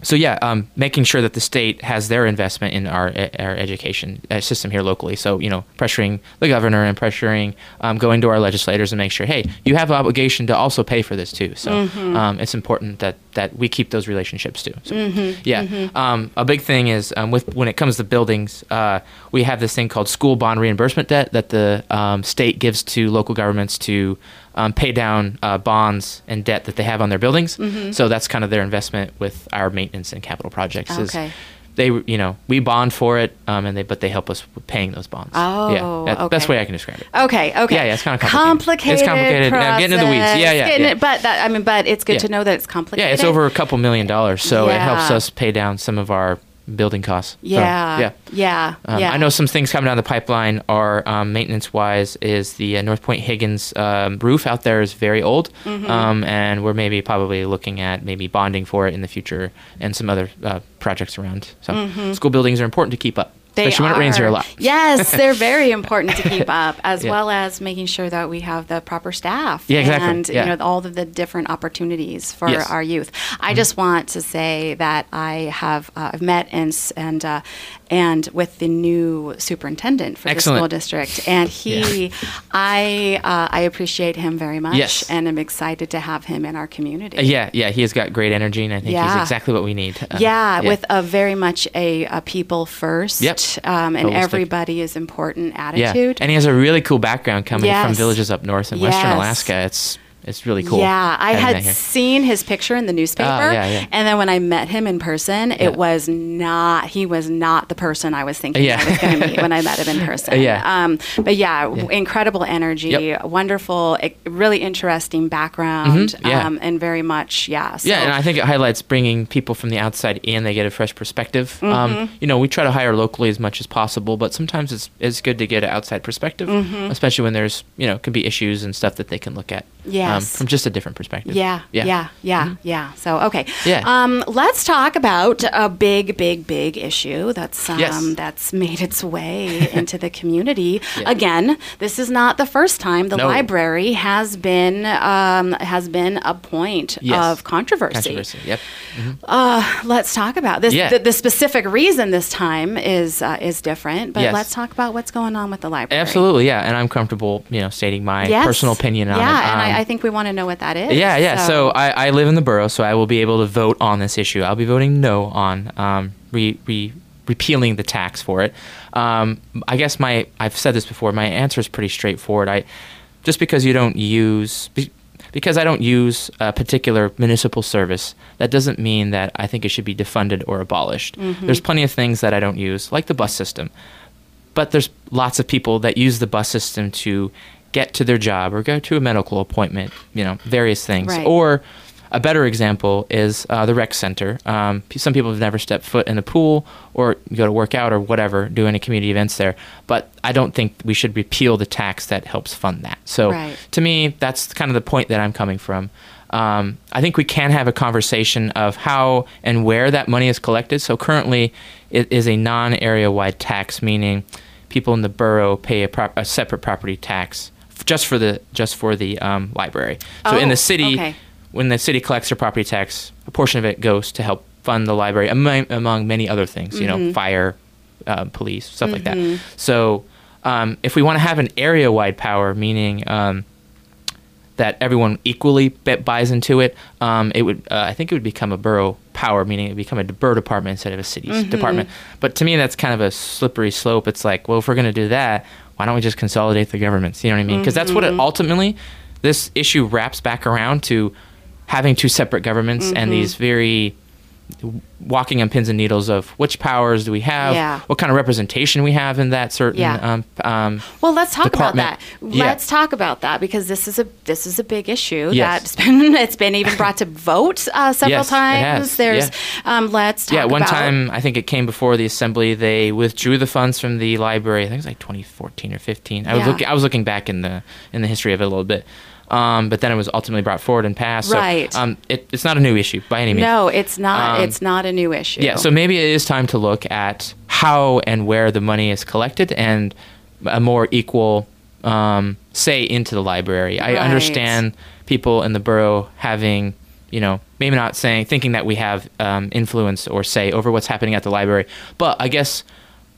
so yeah, um, making sure that the state has their investment in our our education uh, system here locally. So you know, pressuring the governor and pressuring um, going to our legislators and make sure, hey, you have an obligation to also pay for this too. So Mm-hmm. um, it's important that that we keep those relationships too. So, yeah, Um, a big thing is um, with when it comes to buildings, uh, we have this thing called school bond reimbursement debt that the um, state gives to local governments to um, pay down uh, bonds and debt that they have on their buildings. So that's kind of their investment with our maintenance and capital projects. is Okay. They, you know, we bond for it, um, and they, but they help us with paying those bonds. Oh, yeah, that- best way I can describe it. Okay, okay. Yeah, yeah, it's kinda complicated. complicated. It's complicated. Now, getting into the weeds. Yeah, yeah, yeah. it- but that, I mean, but it's good Yeah. to know that it's complicated. Yeah, it's over a couple million dollars, so it helps us pay down some of our building costs. So, Yeah, yeah. yeah, Um, yeah. I know some things coming down the pipeline are um, maintenance wise is the uh, North Point Higgins um, roof out there is very old, Mm-hmm. um, and we're maybe probably looking at maybe bonding for it in the future and some other uh, projects around. So school buildings are important to keep up, Mm-hmm. They especially when it rains here a are. lot. yes, they're very important to keep up, as Yeah. well as making sure that we have the proper staff. Yeah, exactly. And Yeah. you know all of the different opportunities for Yes. Mm-hmm. our youth. I just want to say that I have uh, I've met and and uh, and with the new superintendent for Excellent. the school district, and he, I uh, I appreciate him very much, Yes. and I'm excited to have him in our community. Yeah, yeah, he has got great energy, and I think Yeah. he's exactly what we need. Uh, yeah, with a very much a, a people first, Yep. Um, and Holistic. everybody is important attitude. yeah, attitude. and he has a really cool background coming from villages up north in western Alaska. It's it's really cool. Yeah, I had seen his picture in the newspaper, Oh, yeah, yeah. and then when I met him in person, Yeah. it was not. He was not the person I was thinking. I was going to meet when I met him in person. Yeah. Um, but yeah, incredible energy, Yep. wonderful, really interesting background, Mhm, yeah. um, and very much yeah. So, Yeah, and I think it highlights bringing people from the outside in. They get a fresh perspective. Mm-hmm. Um, you know, we try to hire locally as much as possible, but sometimes it's it's good to get an outside perspective, Mm-hmm. especially when there's you know can be issues and stuff that they can look at. Um, Yes. from just a different perspective. Yeah, yeah, yeah, yeah, Mm-hmm. So okay, Yeah. Um, let's talk about a big, big, big issue that's um, Yes. that's made its way into the community. Yeah. Again, this is not the first time the No. library has been um, has been a point Yes. of controversy. Controversy. Yep. Uh, let's talk about this. Yeah. The, the specific reason this time is uh, is different, but Yes. let's talk about what's going on with the library. Absolutely. Yeah, and I'm comfortable, you know, stating my personal opinion on yeah, it. I, I think we want to know what that is. Yeah, yeah. So, I, I live in the borough, so I will be able to vote on this issue. I'll be voting no on um, re, re, repealing the tax for it. Um, I guess my I've said this before. My answer is pretty straightforward. I just because you don't use be- because I don't use a particular municipal service, that doesn't mean that I think it should be defunded or abolished. There's plenty of things that I don't use, like the bus system but there's lots of people that use the bus system to get to their job or go to a medical appointment, you know, various things. Right. Or a better example is uh, the rec center. Um, some people have never stepped foot in the pool or go to work out or whatever, do any community events there. But I don't think we should repeal the tax that helps fund that. So Right. to me, that's kind of the point that I'm coming from. Um, I think we can have a conversation of how and where that money is collected. So currently, it is a non-area wide tax, meaning people in the borough pay a, prop- a separate property tax f- just for the just for the um, library. So in Oh, the city, okay. when the city collects their property tax, a portion of it goes to help fund the library, among, among many other things. You Mm-hmm. know, fire, uh, police, stuff like that. So um, if we want to have an area-wide power, meaning um, that everyone equally buys into it, um, it would. Uh, I think it would become a borough power, meaning it would become a borough department instead of a city's Mm-hmm. department. But to me, that's kind of a slippery slope. It's like, well, if we're going to do that, why don't we just consolidate the governments? You know what I mean? Because that's what Mm-hmm. it ultimately. This issue wraps back around to having two separate governments Mm-hmm. and these very walking on pins and needles of which powers do we have, Yeah. what kind of representation we have in that certain Yeah. um, um, Well, let's talk department. about that. Yeah. Let's talk about that because this is a this is a big issue Yes. that's been it's been even brought to vote uh, several Yes, times. There's Yeah. um, let's talk about yeah, one time I think it came before the assembly. They withdrew the funds from the library. I think it was like 2014 or 15. I was looking. I was looking back in the in the history of it a little bit. Um, but then it was ultimately brought forward and passed. So, Right. um, it, it's not a new issue by any means. No, it's not. Um, it's not a new issue. Yeah. So maybe it is time to look at how and where the money is collected and a more equal um, say into the library. I understand people in the borough having, you know, maybe not saying thinking that we have um, influence or say over what's happening at the library, but I guess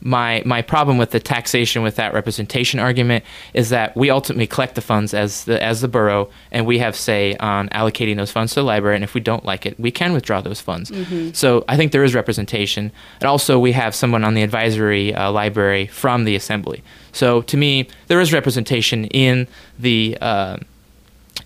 my my problem with the taxation with that representation argument is that we ultimately collect the funds as the as the borough and we have say on allocating those funds to the library and if we don't like it we can withdraw those funds. So i think there is representation and also we have someone on the advisory uh, library from the assembly. So to me there is representation in the uh,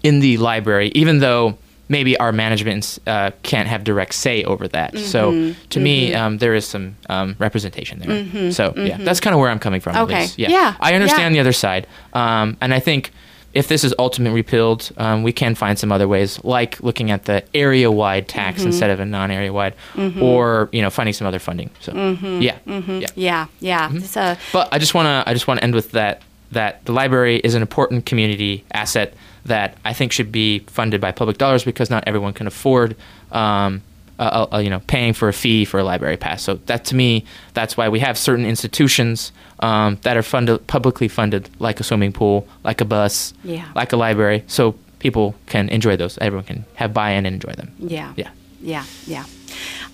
in the library, even though maybe our management uh, can't have direct say over that. So Mm-hmm. to me, um, there is some um, representation there. So yeah, that's kind of where I'm coming from. at Okay. least. Mm-hmm. Yeah. I understand Yeah. the other side, um, and I think. If this is ultimately repealed, um, we can find some other ways, like looking at the area-wide tax Mm-hmm. instead of a non-area-wide, or you know, finding some other funding. So Mm-hmm. yeah, yeah. Yeah. Yeah. Mm-hmm. So But I just want to I just want to end with that that the library is an important community asset that I think should be funded by public dollars because not everyone can afford um, uh, uh, you know paying for a fee for a library pass. So that to me that's why we have certain institutions um, that are funded publicly funded like a swimming pool, like a bus, Yeah. like a library so people can enjoy those. Everyone can have buy-in and enjoy them. yeah. Yeah. Yeah. Yeah.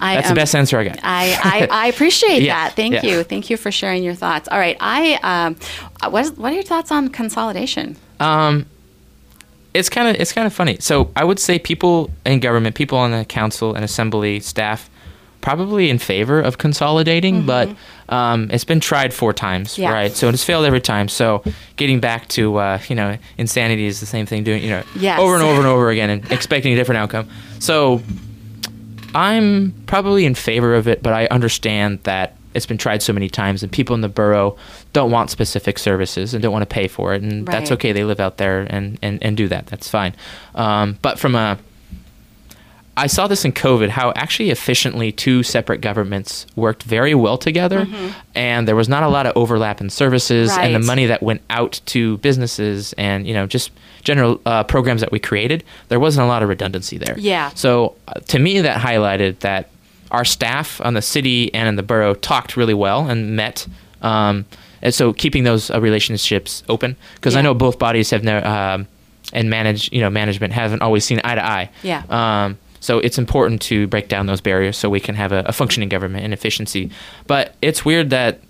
I, That's um, the best answer I got. I, I, I appreciate Yeah, that. Thank yeah. you. Thank you for sharing your thoughts. All right. I um, what, is, what are your thoughts on consolidation? Um, it's kind of it's kind of funny. So I would say people in government, people on the council and assembly staff, probably in favor of consolidating, but um, it's been tried four times, Mm-hmm. Yeah. right? So it's failed every time. So getting back to uh, you know insanity is the same thing, doing you know Yes. over and over and over again and expecting a different outcome. So I'm probably in favor of it, but I understand that it's been tried so many times and people in the borough don't want specific services and don't want to pay for it and that's okay they live out there and, and, and do that that's fine um, but from a i saw this in covid how actually efficiently two separate governments worked very well together and there was not a lot of overlap in services and the Mm-hmm. Money that went out to businesses and you know just general uh, programs that we created there wasn't a lot of redundancy there Yeah. so uh, to me, that highlighted that our staff on the city and in the borough talked really well and met. Um, and so keeping those uh, relationships open, because I know both bodies have never um, and manage you know management haven't always seen eye to eye. Yeah. Um, so it's important to break down those barriers so we can have a, a functioning government and efficiency. But it's weird that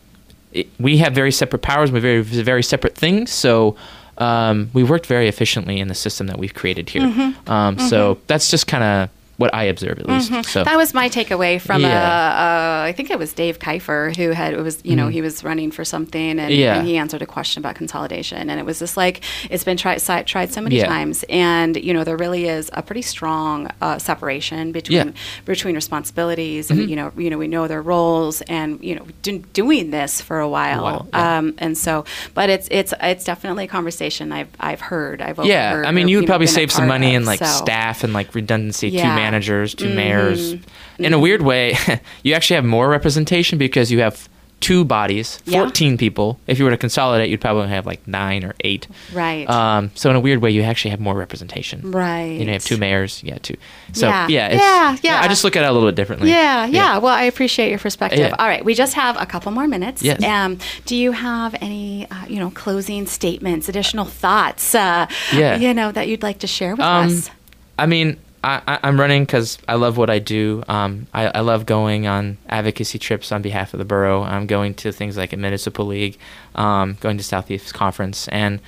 it, we have very separate powers, We're very very separate things. So um, we worked very efficiently in the system that we've created here. Mm-hmm. Um, So that's just kind of what I observe, at least. So That was my takeaway from Yeah. uh, uh, I think it was Dave Kiffer who had it was you know he was running for something and, Mm-hmm. Yeah. and he answered a question about consolidation and it was just like it's been tried si- tried so many Yeah. times and you know there really is a pretty strong uh, separation between. Mm-hmm. between responsibilities and you know you know we know their roles and you know do, doing this for a while, while, yeah. um, and so but it's it's it's definitely a conversation I've I've heard I've yeah, I mean, you would probably save some money of, in like so. staff and like redundancy, Yeah. Mm-hmm. Managers, 2 mayors. In a weird way, you actually have more representation because you have two bodies, Yeah. 14 people. If you were to consolidate, you'd probably have like nine or eight. Right. Um, so in a weird way, you actually have more representation. Right. You know, you have two mayors. Yeah, two. So Yeah. yeah, it's, Yeah, yeah. I just look at it a little bit differently. Yeah, yeah, Well, I appreciate your perspective. Yeah. All right, we just have a couple more minutes. Yes. Um, do you have any, uh, you know, closing statements, additional thoughts, uh, Yeah. you know, that you'd like to share with Um, us? I mean, I, I'm running because I love what I do. Um, I, I love going on advocacy trips on behalf of the borough. I'm going to things like a municipal league, um, going to Southeast Conference, and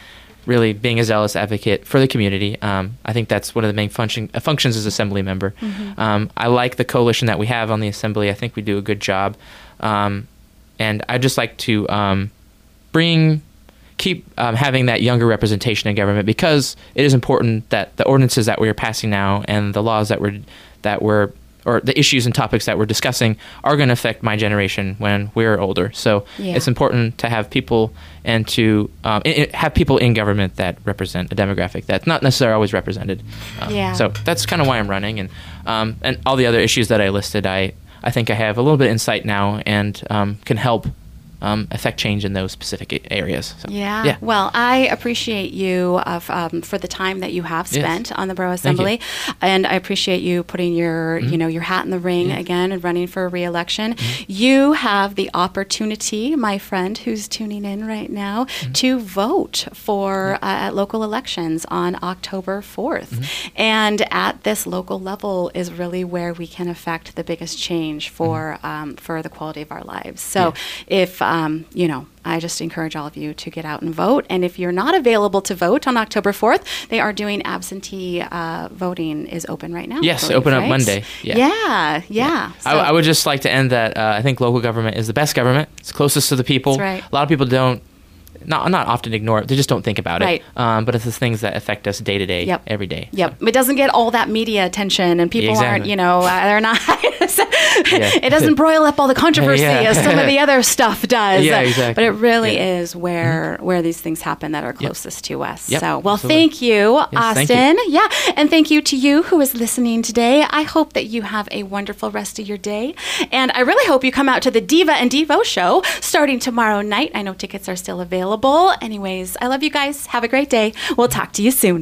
really being a zealous advocate for the community. Um, I think that's one of the main function, uh, functions as assembly member. Um, I like the coalition that we have on the assembly. I think we do a good job, um, and I just like to um, bring keep um, having that younger representation in government because it is important that the ordinances that we are passing now and the laws that we're that we're or the issues and topics that we're discussing are going to affect my generation when we're older. So Yeah. it's important to have people and to um, have people in government that represent a demographic that's not necessarily always represented. Um, Yeah. So that's kind of why I'm running, and um, and all the other issues that I listed, I I think I have a little bit of insight now and um, can help um, affect change in those specific areas. So, Yeah. Yeah. Well, I appreciate you of, um, for the time that you have Yes. spent on the Borough. Mm-hmm. Assembly, and I appreciate you putting your you know your hat in the ring again and running for reelection. Mm-hmm. You have the opportunity, my friend, who's tuning in right now, Mm-hmm. to vote for uh, at local elections on October 4th, Mm-hmm. and at this local level is really where we can affect the biggest change for um, for the quality of our lives. So Mm-hmm. Yeah. if um, you know, I just encourage all of you to get out and vote. And if you're not available to vote on October 4th, they are doing absentee uh, voting is open right now. Yes, believe, open up? Monday. Yeah. Yeah, yeah. I, So- I would just like to end that. Uh, I think local government is the best government. It's closest to the people. That's right. A lot of people don't, not not often ignore it. They just don't think about Right. it. Um, but it's the things that affect us day to day, Yep. every day. Yep, it doesn't get all that media attention, and people aren't, you know, uh, they're not. it doesn't broil up all the controversy Yeah. as some of the other stuff does. Yeah, exactly. But it really Yeah. is where where these things happen that are closest to us. Yep, So, well, absolutely. thank you, Yes, Austin. thank you. Yeah, and thank you to you who is listening today. I hope that you have a wonderful rest of your day, and I really hope you come out to the Diva and Devo show starting tomorrow night. I know tickets are still available. Anyways, I love you guys. Have a great day. We'll talk to you soon.